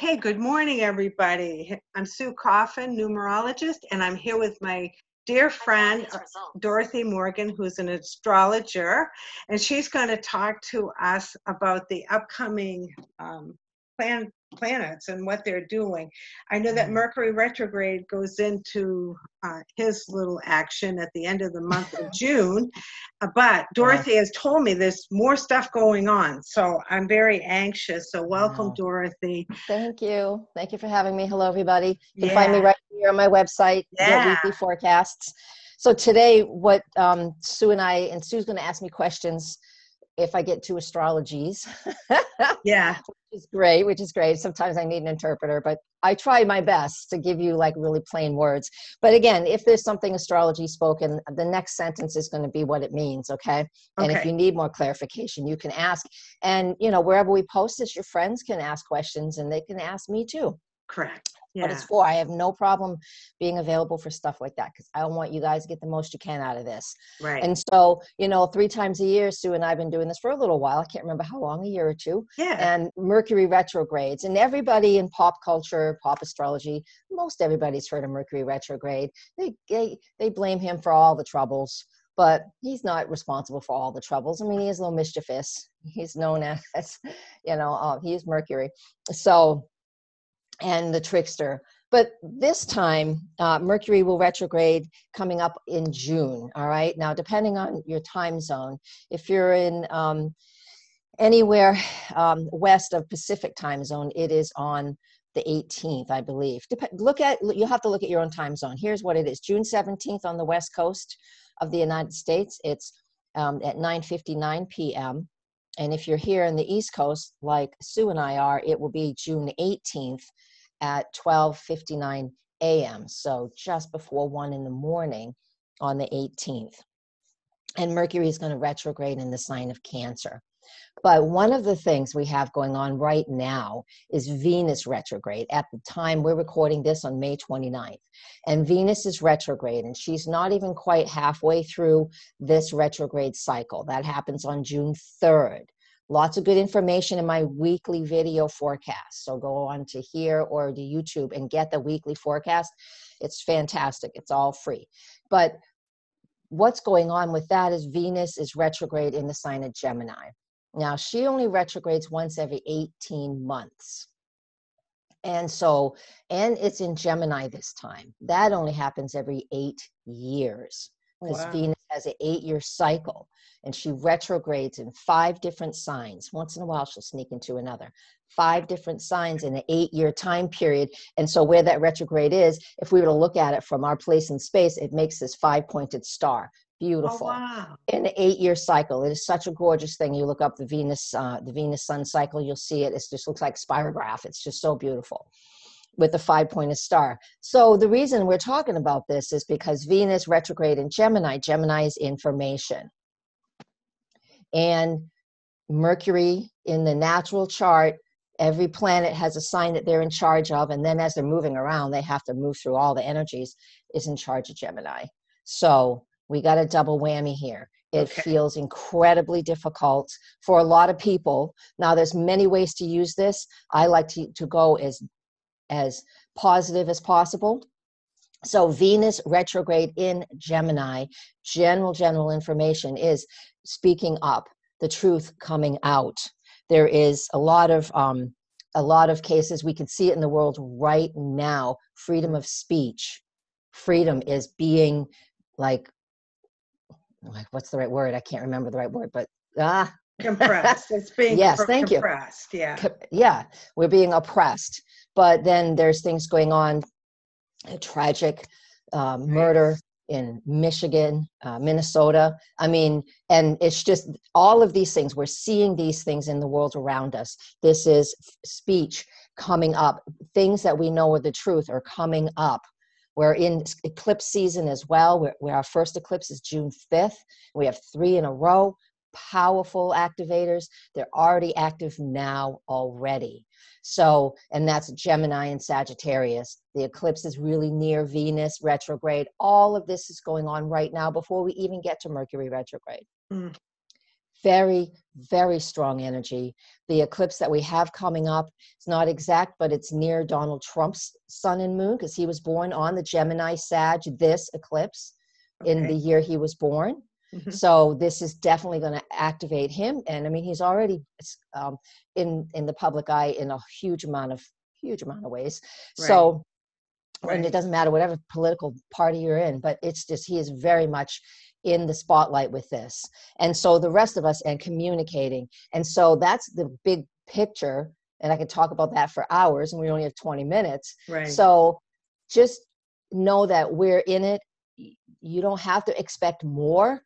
Okay, good morning, everybody. I'm Sue Coffin, numerologist, and I'm here with my dear friend Dorothy Morgan, who's an astrologer, and she's going to talk to us about the upcoming um, plan planets and what they're doing. I know that Mm-hmm. Mercury retrograde goes into uh, his little action at the end of the month of June, uh, but Dorothy has told me there's more stuff going on, so I'm very anxious. So welcome, Wow. Dorothy. Thank you. Thank you for having me. Hello, everybody. You can find me right here on my website, Yeah. Weekly Forecasts. So today, what um, Sue and I, and Sue's going to ask me questions if I get to astrologies, yeah. which is great, which is great. Sometimes I need an interpreter, but I try my best to give you like really plain words. But again, if there's something astrology spoken, the next sentence is going to be what it means, okay? And if you need more clarification, you can ask. And, you know, wherever we post this, your friends can ask questions and they can ask me too. correct. What it's for. I have no problem being available for stuff like that because I want you guys to get the most you can out of this. right. And so, you know, three times a year, Sue and I have been doing this for a little while. I can't remember how long, a year or two. yeah, And Mercury retrogrades. And everybody in pop culture, pop astrology, most everybody's heard of Mercury retrograde. They, they, they blame him for all the troubles but he's not responsible for all the troubles. I mean, he is a little mischievous. He's known as, you know, uh, he is Mercury. So, and the trickster. But this time, uh, Mercury will retrograde coming up in June. All right. Now, depending on your time zone, if you're in um, anywhere um, west of Pacific time zone, it is on the 18th, I believe. Dep- look at you'll have to look at your own time zone. Here's what it is: June 17th on the west coast of the United States. It's um, at 9:59 p.m. And if you're here in the East Coast, like Sue and I are, it will be June 18th at 12:59 a.m. So just before one in the morning on the 18th. And Mercury is going to retrograde in the sign of Cancer. But one of the things we have going on right now is Venus retrograde. At the time we're recording this on May 29th, and Venus is retrograde, and she's not even quite halfway through this retrograde cycle. That happens on June 3rd. Lots of good information in my weekly video forecast. So go on to here or to YouTube and get the weekly forecast. It's fantastic. It's all free. But what's going on with that is Venus is retrograde in the sign of Gemini. Now, she only retrogrades once every 18 months. And so, and it's in Gemini this time. That only happens every eight years because Wow. Venus has an eight year cycle and she retrogrades in five different signs. Once in a while, she'll sneak into another. Five different signs in an eight year time period. And so, where that retrograde is, if we were to look at it from our place in space, it makes this five pointed star. Oh, Beautiful wow. in an eight-year cycle. It is such a gorgeous thing. You look up the Venus, uh, the Venus Sun cycle, you'll see it. It just looks like a spirograph. It's just so beautiful with the five-pointed star. So the reason we're talking about this is because Venus retrograde in Gemini. Gemini is information, and Mercury in the natural chart. Every planet has a sign that they're in charge of, and then as they're moving around, they have to move through all the energies. Is in charge of Gemini. So we got a double whammy here it Okay. feels incredibly difficult for a lot of people now there's many ways to use this i like to, to go as as positive as possible so venus retrograde in gemini general general information is speaking up the truth coming out there is a lot of um, a lot of cases we can see it in the world right now freedom of speech freedom is being like like what's the right word i can't remember the right word but ah Compressed. It's being Yes, thank you. compressed. Yeah. yeah we're being oppressed but then there's things going on a tragic uh, murder in michigan uh, minnesota. I mean and it's just all of these things we're seeing these things in the world around us. This is f- speech coming up. Things that we know are the truth are coming up. We're in eclipse season as well. Where our first eclipse is june 5th we have three in a row powerful activators they're already active now already so and that's gemini and sagittarius the eclipse is really near venus retrograde all of this is going on right now before we even get to mercury retrograde Mm. very, very strong energy. The eclipse that we have coming up, it's not exact, but it's near Donald Trump's sun and moon because he was born on the Gemini Sag, this eclipse okay. in the year he was born. Mm-hmm. So this is definitely going to activate him, and I mean he's already um, in in the public eye in a huge amount of huge amount of ways. Right. So, right. and it doesn't matter whatever political party you're in, but it's just he is very much in the spotlight with this, and so the rest of us and communicating, and so that's the big picture. And I could talk about that for hours, and we only have 20 minutes. Right. So just know that we're in it. You don't have to expect more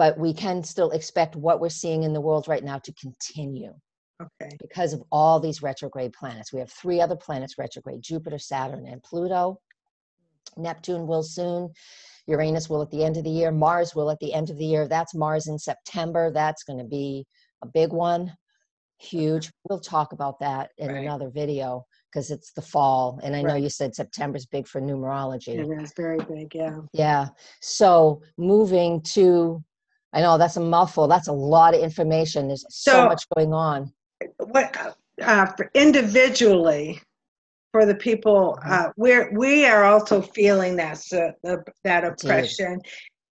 but we can still expect what we're seeing in the world right now to continue. Okay. Because of all these retrograde planets. We have three other planets retrograde Jupiter, Saturn, and Pluto. Neptune will soon. Uranus will at the end of the year. Mars will at the end of the year. That's Mars in September. That's going to be a big one. Huge. We'll talk about that in right. another video because it's the fall. And I right. know you said September's big for numerology. It is very big, yeah. Yeah. So moving to I know that's a mouthful. That's a lot of information. There's so, so much going on. What uh, for individually for the people mm-hmm. uh, we're we are also feeling that uh, that oppression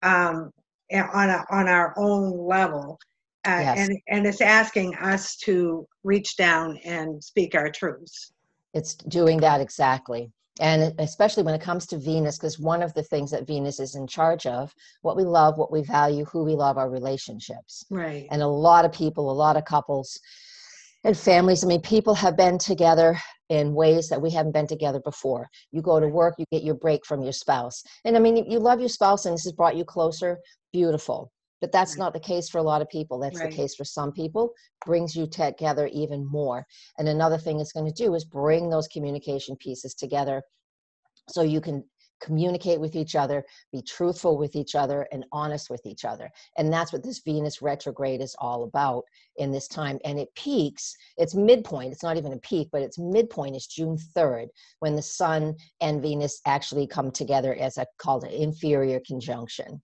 um, on a, on our own level, uh, yes. and and it's asking us to reach down and speak our truths. It's doing that exactly and especially when it comes to Venus, because one of the things that Venus is in charge of, what we love, what we value, who we love, our relationships. Right. And a lot of people, a lot of couples and families, I mean, people have been together in ways that we haven't been together before. You go to work, you get your break from your spouse. And I mean, you love your spouse and this has brought you closer, beautiful. But that's not the case for a lot of people. That's right. the case for some people. Brings you together even more. And another thing it's going to do is bring those communication pieces together so you can communicate with each other, be truthful with each other, and honest with each other. And that's what this Venus retrograde is all about in this time. And it peaks, it's midpoint, it's not even a peak, but its midpoint is June 3rd when the Sun and Venus actually come together as a called an inferior conjunction.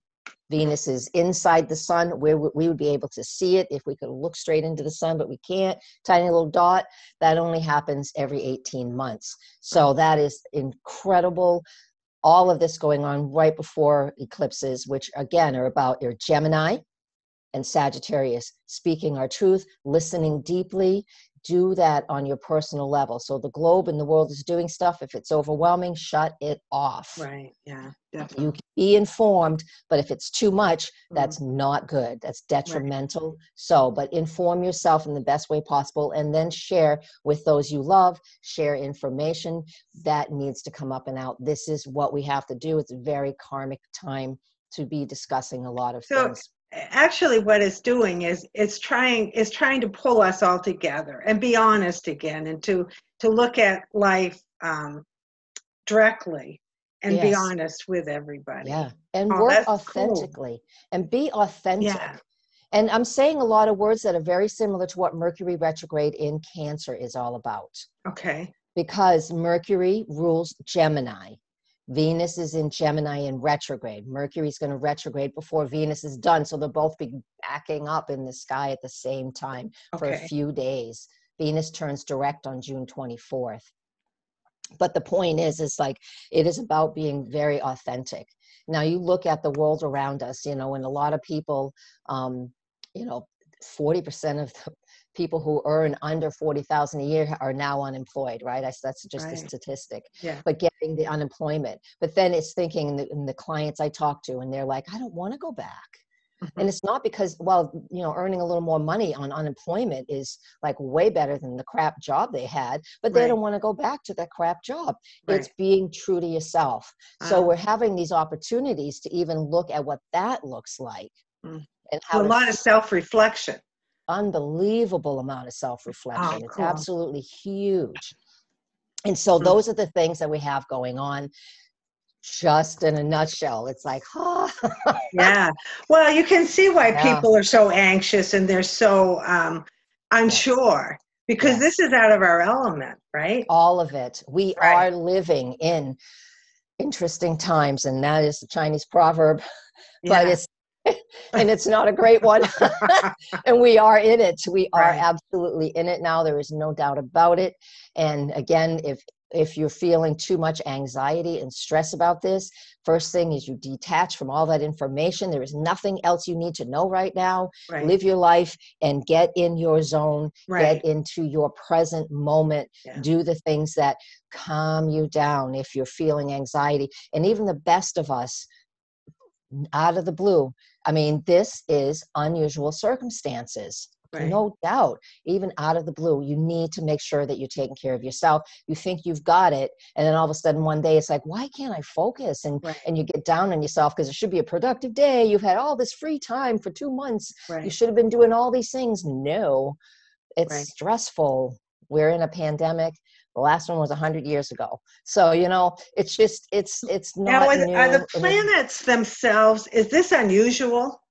Venus is inside the sun where we would be able to see it if we could look straight into the sun, but we can't. Tiny little dot, that only happens every 18 months. So that is incredible. All of this going on right before eclipses, which again are about your Gemini and Sagittarius, speaking our truth, listening deeply, do that on your personal level. So the globe and the world is doing stuff. If it's overwhelming, shut it off. Right. Yeah. Definitely. You can be informed, but if it's too much, that's mm-hmm. not good. That's detrimental. Right. So, but inform yourself in the best way possible and then share with those you love, share information that needs to come up and out. This is what we have to do. It's a very karmic time to be discussing a lot of so, things actually what it's doing is it's trying is trying to pull us all together and be honest again and to to look at life um, directly and yes. be honest with everybody yeah and oh, work authentically cool. and be authentic yeah. and i'm saying a lot of words that are very similar to what mercury retrograde in cancer is all about okay because mercury rules gemini Venus is in Gemini in retrograde. Mercury's going to retrograde before Venus is done. So they'll both be backing up in the sky at the same time for a few days. Venus turns direct on June 24th. But the point is, is like it is about being very authentic. Now you look at the world around us, you know, and a lot of people, um, you know, 40% of the people who earn under 40,000 a year are now unemployed, right? I, that's just right. a statistic. Yeah. But getting the unemployment. But then it's thinking in the, in the clients I talk to, and they're like, I don't want to go back. Mm-hmm. And it's not because, well, you know, earning a little more money on unemployment is like way better than the crap job they had, but they right. don't want to go back to that crap job. Right. It's being true to yourself. Uh-huh. So we're having these opportunities to even look at what that looks like. Mm. And how a lot of self reflection unbelievable amount of self reflection. Oh, cool. It's absolutely huge. And so, those are the things that we have going on just in a nutshell. It's like, oh. yeah. Well, you can see why yeah. people are so anxious and they're so um, unsure because yes. this is out of our element, right? All of it. We right. are living in interesting times, and that is the Chinese proverb. Yeah. But it's and it's not a great one. and we are in it. We are Right. absolutely in it now. There is no doubt about it. And again, if if you're feeling too much anxiety and stress about this, first thing is you detach from all that information. There is nothing else you need to know right now. right. Live your life and get in your zone, right. get into your present moment, Yeah. do the things that calm you down if you're feeling anxiety. And even the best of us, out of the blue, I mean, this is unusual circumstances. right. No doubt, even out of the blue, you need to make sure that you're taking care of yourself. You think you've got it, and then all of a sudden one day it's like, why can't I focus? And Right. and you get down on yourself because it should be a productive day. You've had all this free time for two months. You should have been doing all these things. No, it's Right. stressful. We're in a pandemic. The last one was 100 years ago. So, you know, it's just, it's, it's not Now, are are the planets themselves, is this unusual?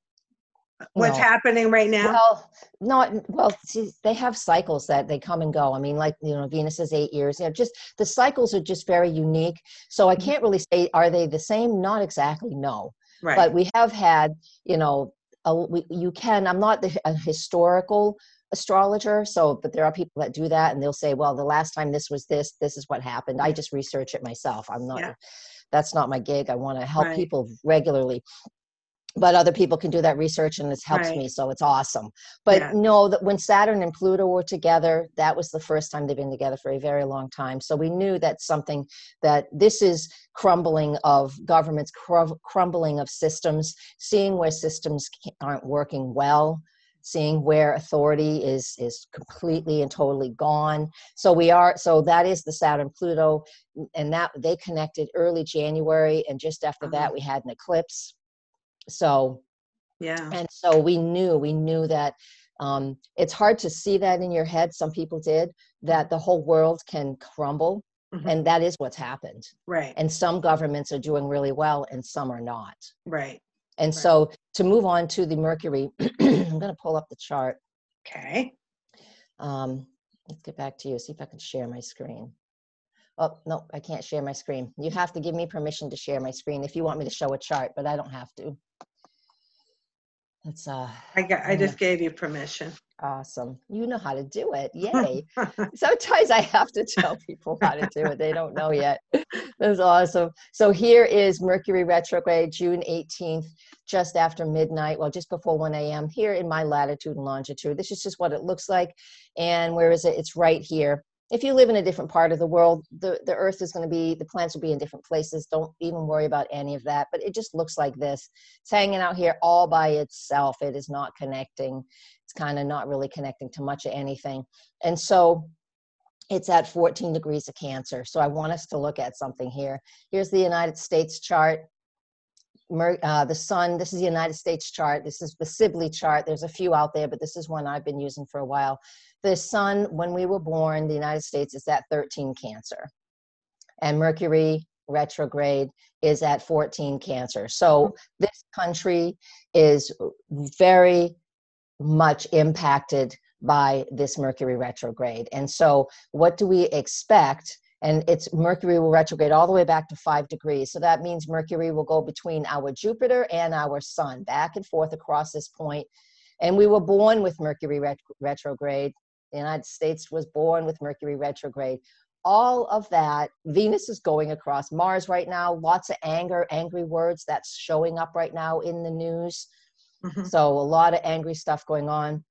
What's No. happening right now? Well, not well. See, they have cycles that they come and go. I mean, like you know, Venus is eight years. You know, just the cycles are just very unique. So I Mhm. can't really say are they the same. Not exactly. No, right. but we have had. You know, a, we, you can. I'm not the, a historical astrologer, so but there are people that do that, and they'll say, well, the last time this was this, this is what happened. I just research it myself. I'm not. Yeah. That's not my gig. I want to help Right. people regularly but other people can do that research and it helps Right. me so it's awesome but Yeah. no that when saturn and pluto were together that was the first time they've been together for a very long time so we knew that something that this is crumbling of governments crumbling of systems seeing where systems aren't working well seeing where authority is is completely and totally gone so we are so that is the saturn pluto and that they connected early january and just after Uh-huh. that we had an eclipse so yeah. and so we knew we knew that um, it's hard to see that in your head some people did that the whole world can crumble Mhm. and that is what's happened Right. and some governments are doing really well and some are not Right. And Right. so to move on to the mercury i'm going to pull up the chart Okay. um, let's get back to you see if i can share my screen oh no i can't share my screen you have to give me permission to share my screen if you want me to show a chart but i don't have to that's uh I got. I just gave you permission. Awesome you know how to do it yay sometimes I have to tell people how to do it. They don't know yet. That's awesome. So here is Mercury retrograde, June 18th, just after midnight, well, just before 1 a.m. here in my latitude and longitude. This is just what it looks like. And where is it? It's right here. If you live in a different part of the world, the, the earth is going to be, the plants will be in different places. Don't even worry about any of that. But it just looks like this. It's hanging out here all by itself. It is not connecting. Kind of not really connecting to much of anything. And so it's at 14 degrees of Cancer. So I want us to look at something here. Here's the United States chart. Uh, the sun, this is the United States chart. This is the Sibley chart. There's a few out there, but this is one I've been using for a while. The sun, when we were born, the United States is at 13 Cancer. And Mercury retrograde is at 14 Cancer. So this country is very much impacted by this Mercury retrograde. And so, what do we expect? And it's Mercury will retrograde all the way back to five degrees. So that means Mercury will go between our Jupiter and our Sun, back and forth across this point. And we were born with Mercury ret- retrograde. The United States was born with Mercury retrograde. All of that, Venus is going across Mars right now. Lots of anger, angry words that's showing up right now in the news. Mhm. So a lot of angry stuff going on.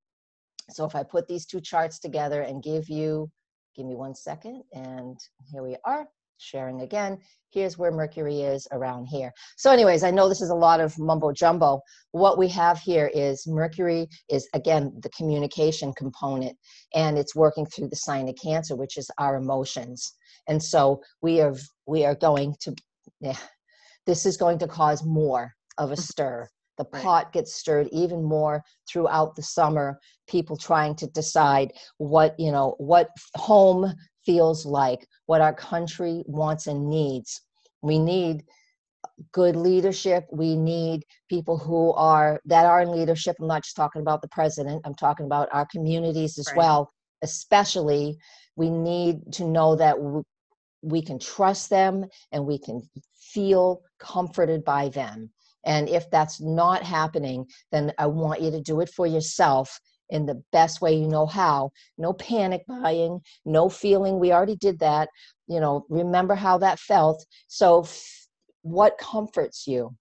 So if I put these two charts together and give you, give me one second, and here we are, sharing again. Here's where Mercury is around here. So anyways, I know this is a lot of mumbo jumbo. What we have here is Mercury is again the communication component and it's working through the sign of Cancer, which is our emotions. And so we are we are going to yeah, this is going to cause more of a stir. The pot gets stirred even more throughout the summer. People trying to decide what, you know, what home feels like, what our country wants and needs. We need good leadership. We need people who are that are in leadership. I'm not just talking about the president. I'm talking about our communities as Right. well. Especially, we need to know that we can trust them and we can feel comforted by them. And if that's not happening, then I want you to do it for yourself in the best way you know how. No panic buying, no feeling, we already did that. You know, remember how that felt. So, what comforts you?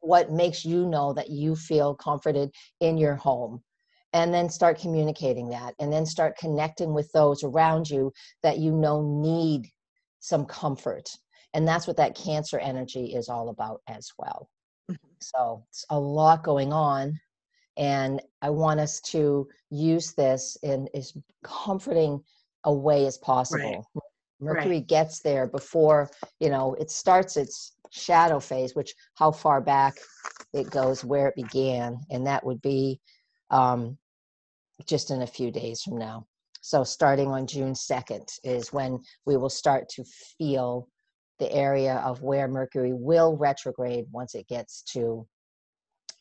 What makes you know that you feel comforted in your home? And then start communicating that, and then start connecting with those around you that you know need some comfort. And that's what that cancer energy is all about as well. So, it's a lot going on and i want us to use this in as comforting a way as possible. Mercury Right. gets there before you know it starts its shadow phase which how far back it goes where it began and that would be um, just in a few days from now. So starting on june 2nd is when we will start to feel the area of where mercury will retrograde once it gets to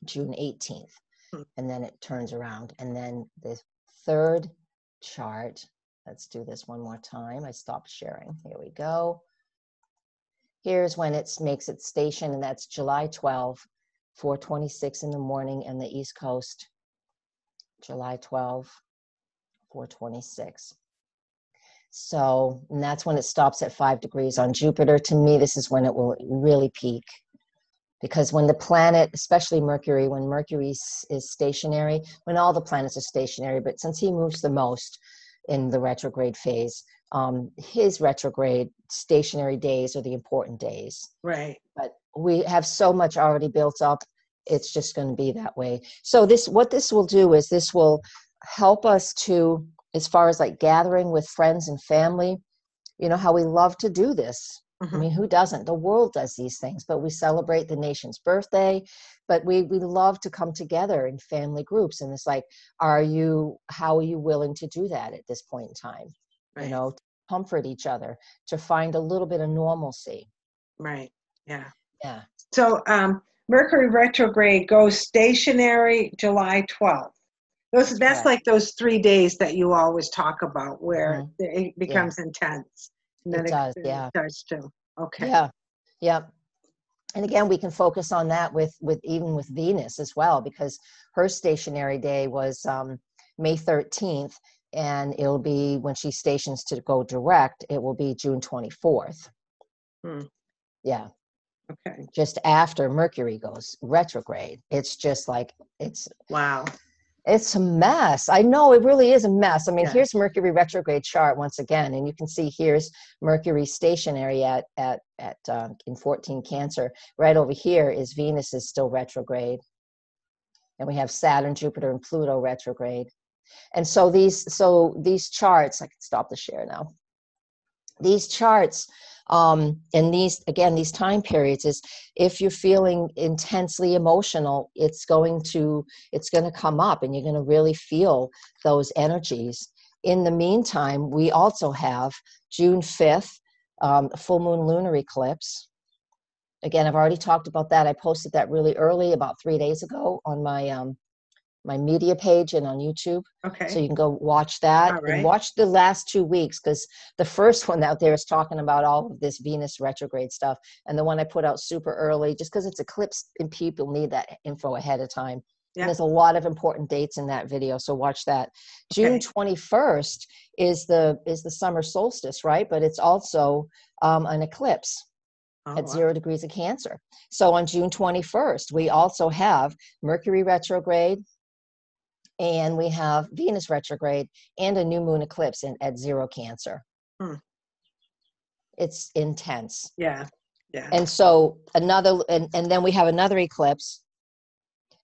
june 18th Hmm. and then it turns around. And then the third chart, let's do this one more time. I stopped sharing. Here we go. Here's when it makes its station, and that's July 12, 426 in the morning in the East Coast. July 12, 426. So, and that's when it stops at five degrees on Jupiter. To me, this is when it will really peak because when the planet especially mercury when mercury is stationary when all the planets are stationary but since he moves the most in the retrograde phase um, his retrograde stationary days are the important days Right. but we have so much already built up it's just going to be that way so this what this will do is this will help us to as far as like gathering with friends and family you know how we love to do this I Mhm. mean, who doesn't? The world does these things, but we celebrate the nation's birthday. But we we love to come together in family groups, and it's like, are you? How are you willing to do that at this point in time? Right. You know, to comfort each other, to find a little bit of normalcy. Right. Yeah. Yeah, So um, Mercury retrograde goes stationary July 12th. Those, that's correct. like those three days that you always talk about where Mhm. it becomes intense. And It then does, then yeah. starts to, okay. yeah, yeah. And again, we can focus on that with with even with Venus as well, because her stationary day was um, May thirteenth, and it'll be when she stations to go direct. It will be June twenty fourth. Hmm. Yeah. Okay. just after Mercury goes retrograde. It's just like it's Wow. It's a mess. I know it really is a mess. I mean, Yeah. here's Mercury retrograde chart once again, and you can see here's Mercury stationary at at at um, in 14 Cancer. Right over here is Venus is still retrograde, and we have Saturn, Jupiter, and Pluto retrograde. And so these so these charts, I can stop the share now. These charts um, in these again these time periods is if you're feeling intensely emotional, it's going to it's going to come up, and you're going to really feel those energies. In the meantime, we also have June 5th, um, full moon lunar eclipse. Again, I've already talked about that. I posted that really early, about three days ago, on my um, my media page and on YouTube. Okay. So you can go watch that right. and watch the last two weeks because the first one out there is talking about all of this Venus retrograde stuff. And the one I put out super early, just because it's eclipse and people need that info ahead of time. Yeah. And there's a lot of important dates in that video. So watch that. June Okay. 21st is the is the summer solstice, right? But it's also um, an eclipse Oh, at wow. zero degrees of Cancer. So on June 21st, we also have Mercury retrograde and we have Venus retrograde and a new moon eclipse in, at zero Cancer. Hmm. It's intense. Yeah. Yeah. And so another, and, and then we have another eclipse.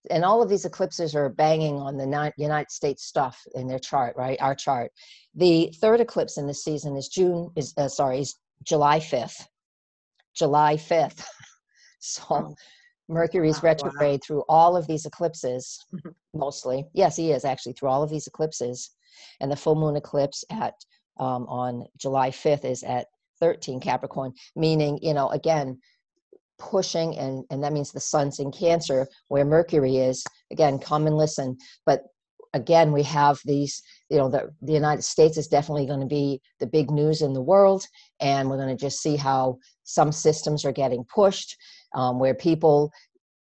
And all of these eclipses are banging on the United States stuff in their chart, right? Our chart. The third eclipse in this season is June, is uh, sorry, is July 5th. July 5th. So Oh. Mercury's Wow, wow. retrograde through all of these eclipses, Mhm. mostly. Yes, he is actually through all of these eclipses. And the full moon eclipse at um, on July 5th is at 13 Capricorn, meaning, you know, again, pushing and and that means the sun's in cancer where mercury is again come and listen but again we have these you know the, the united states is definitely going to be the big news in the world and we're going to just see how some systems are getting pushed um, where people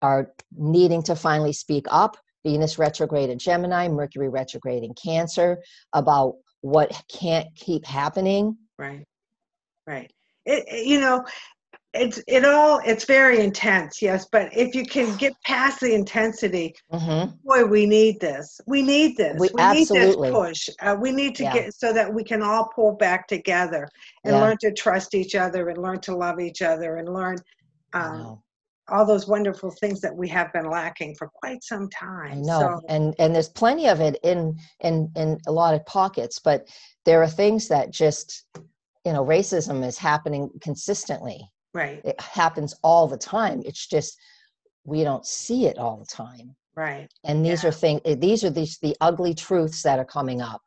are needing to finally speak up. Venus retrograde in Gemini, Mercury retrograde in Cancer about what can't keep happening. Right. Right. It, it, you know, it's it all it's very intense yes but if you can get past the intensity Mm-hmm. boy we need this we need this We- need this push uh, we need to Yeah. get so that we can all pull back together and Yeah. learn to trust each other and learn to love each other and learn um, all those wonderful things that we have been lacking for quite some I time know, so and and there's plenty of it in in in a lot of pockets, but there are things that just you know racism is happening consistently. right It happens all the time. It's just we don't see it all the time. right And these Yeah. are things. These are these the ugly truths that are coming up.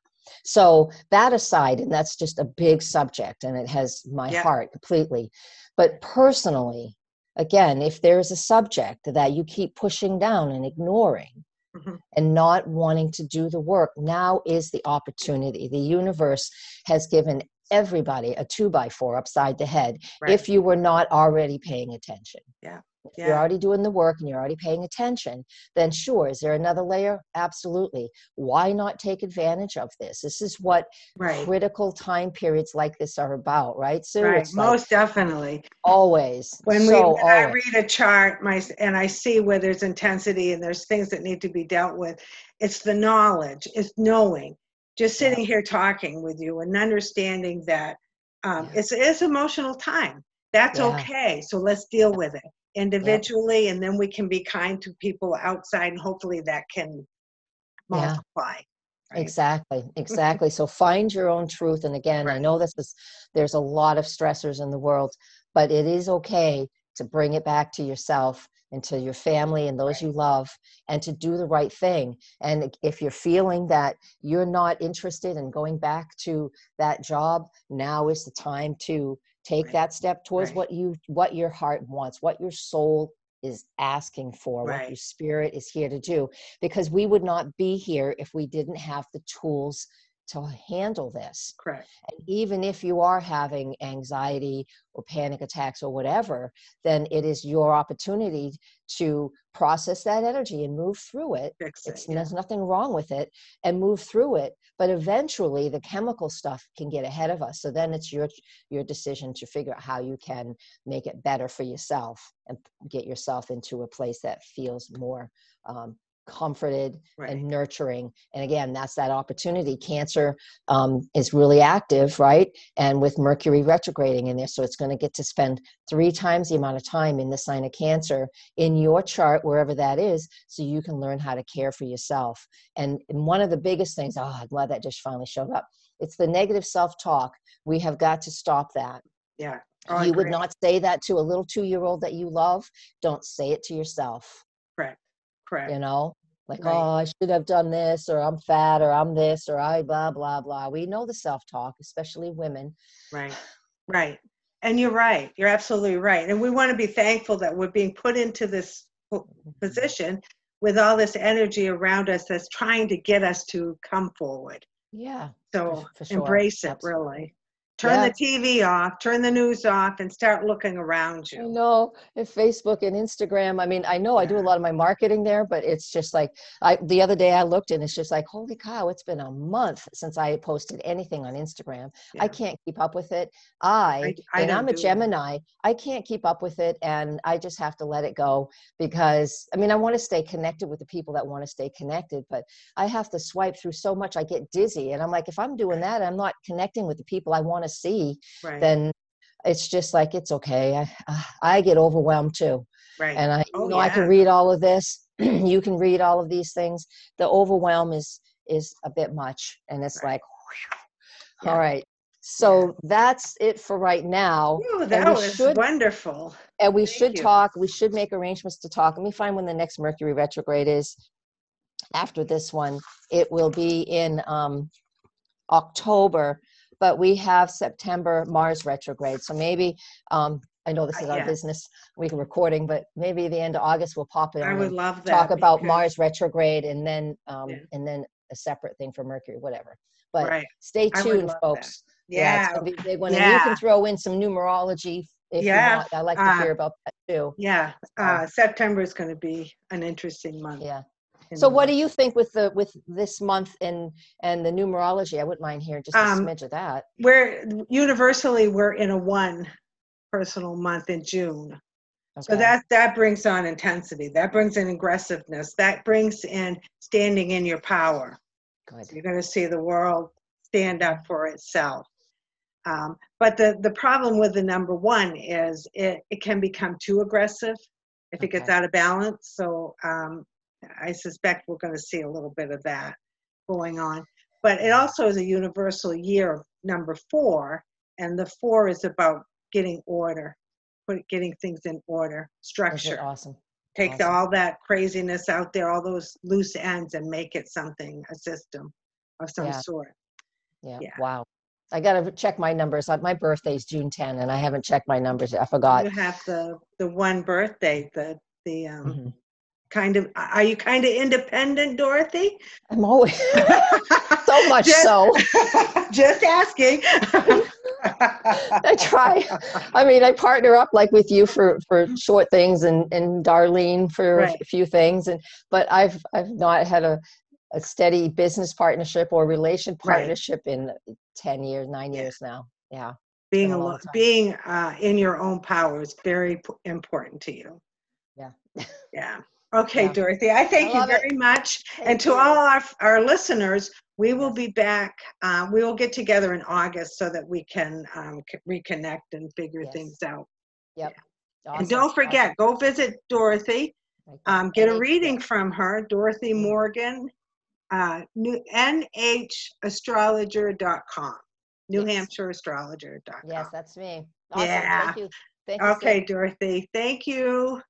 So that aside, and that's just a big subject, and it has my Yeah. heart completely. But personally, again, if there is a subject that you keep pushing down and ignoring, Mhm. and not wanting to do the work, now is the opportunity. The universe has given everybody a two by four upside the head right if you were not already paying attention. Yeah. If you're already doing the work and you're already paying attention, then sure. Is there another layer? Absolutely. Why not take advantage of this? This is what right critical time periods like this are about, right? So right it's like most definitely always. when we so when I read a chart my and I see where there's intensity and there's things that need to be dealt with it's the knowledge it's knowing just Yeah. sitting here talking with you and understanding that um, Yeah. it's it's emotional time that's Yeah. okay so let's deal with it individually and then we can be kind to people outside and hopefully that can multiply right? Exactly, exactly. so find your own truth. And again, I Right. know this is there's a lot of stressors in the world, but it is okay to bring it back to yourself and to your family and those you love and to do the right thing. And if you're feeling that you're not interested in going back to that job, now is the time to take Right. that step towards Right. what you what your heart wants, what your soul is asking for, what your spirit is here to do because we would not be here if we didn't have the tools to handle this. correct And even if you are having anxiety or panic attacks or whatever, then it is your opportunity to process that energy and move through it. fix It's, it yeah. There's nothing wrong with it and move through it. But eventually, the chemical stuff can get ahead of us. So then it's your your decision to figure out how you can make it better for yourself and get yourself into a place that feels more um, comforted right and nurturing. And again, that's that opportunity. Cancer um, is really active, right? And with Mercury retrograding in there, so it's going to get to spend three times the amount of time in the sign of Cancer in your chart, wherever that is, so you can learn how to care for yourself. And, one of the biggest things, oh, I'm glad that just finally showed up. It's the negative self talk. We have got to stop that. yeah Oh, you would not say that to a little two year old that you love. Don't say it to yourself correct you know like Right. oh i should have done this or i'm fat or i'm this or i blah blah blah we know the self-talk especially women Right, right. And you're right. You're absolutely right. And we want to be thankful that we're being put into this mm-hmm. position with all this energy around us that's trying to get us to come forward. yeah So for sure. embrace it, Absolutely. really. Turn Yeah. the TV off, turn the news off, and start looking around I you. know if Facebook and Instagram. I mean, I know I do a lot of my marketing there, but it's just like I the other day I looked and it's just like, holy cow, it's been a month since I posted anything on Instagram. I can't keep up with it. I, I and I'm a. Gemini. I can't keep up with it and I just have to let it go because I mean I want to stay connected with the people that want to stay connected, but I have to swipe through so much I get dizzy. And I'm like, if I'm doing that, I'm not connecting with the people I want to see Right, then it's just like it's okay. I uh, I get overwhelmed too, right. and I you Oh, know I can read all of this. you can read all of these things. The overwhelm is is a bit much, and it's Right. like. Yeah. all right. So that's it for right now, Ooh, that was should- wonderful. and we Thank should you. talk. We should make arrangements to talk. Let me find when the next Mercury retrograde is. After this one, it will be in um, October, but we have September Mars retrograde. So maybe um, I know this Uh, is our yeah. business week recording, but maybe the end of August we'll pop it I would love that. talk about because- Mars retrograde and then um, Yeah. and then a separate thing for Mercury, whatever. But Right. stay tuned, love that. folks. Yeah, it's gonna be a big one. And you Yeah. can throw in some numerology if Yeah, you want. I like to uh, hear about that too. Yeah, uh, September is going to be an interesting month. Yeah. In So what do you think with the with this month and and the numerology? I wouldn't mind hearing just a Um, smidge of that. We're universally we're in a one personal month in June. So Okay. that that brings on intensity. That brings in aggressiveness. That brings in standing in your power. Good. You're going to see the world stand up for itself. Um, but the, the problem with the number one is it, it can become too aggressive if it gets out of balance. So um, I suspect we're going to see a little bit of that going on. But it also is a universal year of number four, and the four is about getting order, put, getting things in order, Okay, structure Awesome. take Awesome. all that craziness out there, all those loose ends, and make it something, a system of some Yeah. sort. Yeah. Yeah. Wow. I gotta check my numbers. Uh, My birthday's June 10, and I haven't checked my numbers. I forgot. You have the the one birthday, the the um, Mhm. Kind of. Are you kind of independent, Dorothy? I'm always so much Just- so. Just asking. I try. I mean, I partner up like with you for for short things, and and Darlene for a few things, and but I've I've not had a a steady business partnership or relation Right. partnership in 10 years, nine Yeah. years now. Yeah. being alone, being uh, in your own power is very p- important to you. Yeah. Yeah. Okay, Yeah. Dorothy. I thank you love it. very much. and to you. all our, our listeners, we will be back. Uh, we will get together in August so that we can um, c- reconnect and figure Yes. things out. Yep. And Awesome, don't forget, go visit Dorothy. Um, get a reading from her, Dorothy Mm. Morgan, uh, new, nhastrologer.com, New Yes. Hampshire Astrologer.com. Yes, that's me. Awesome. Yeah. Thank you. Thank you. Okay. Dorothy. Thank you.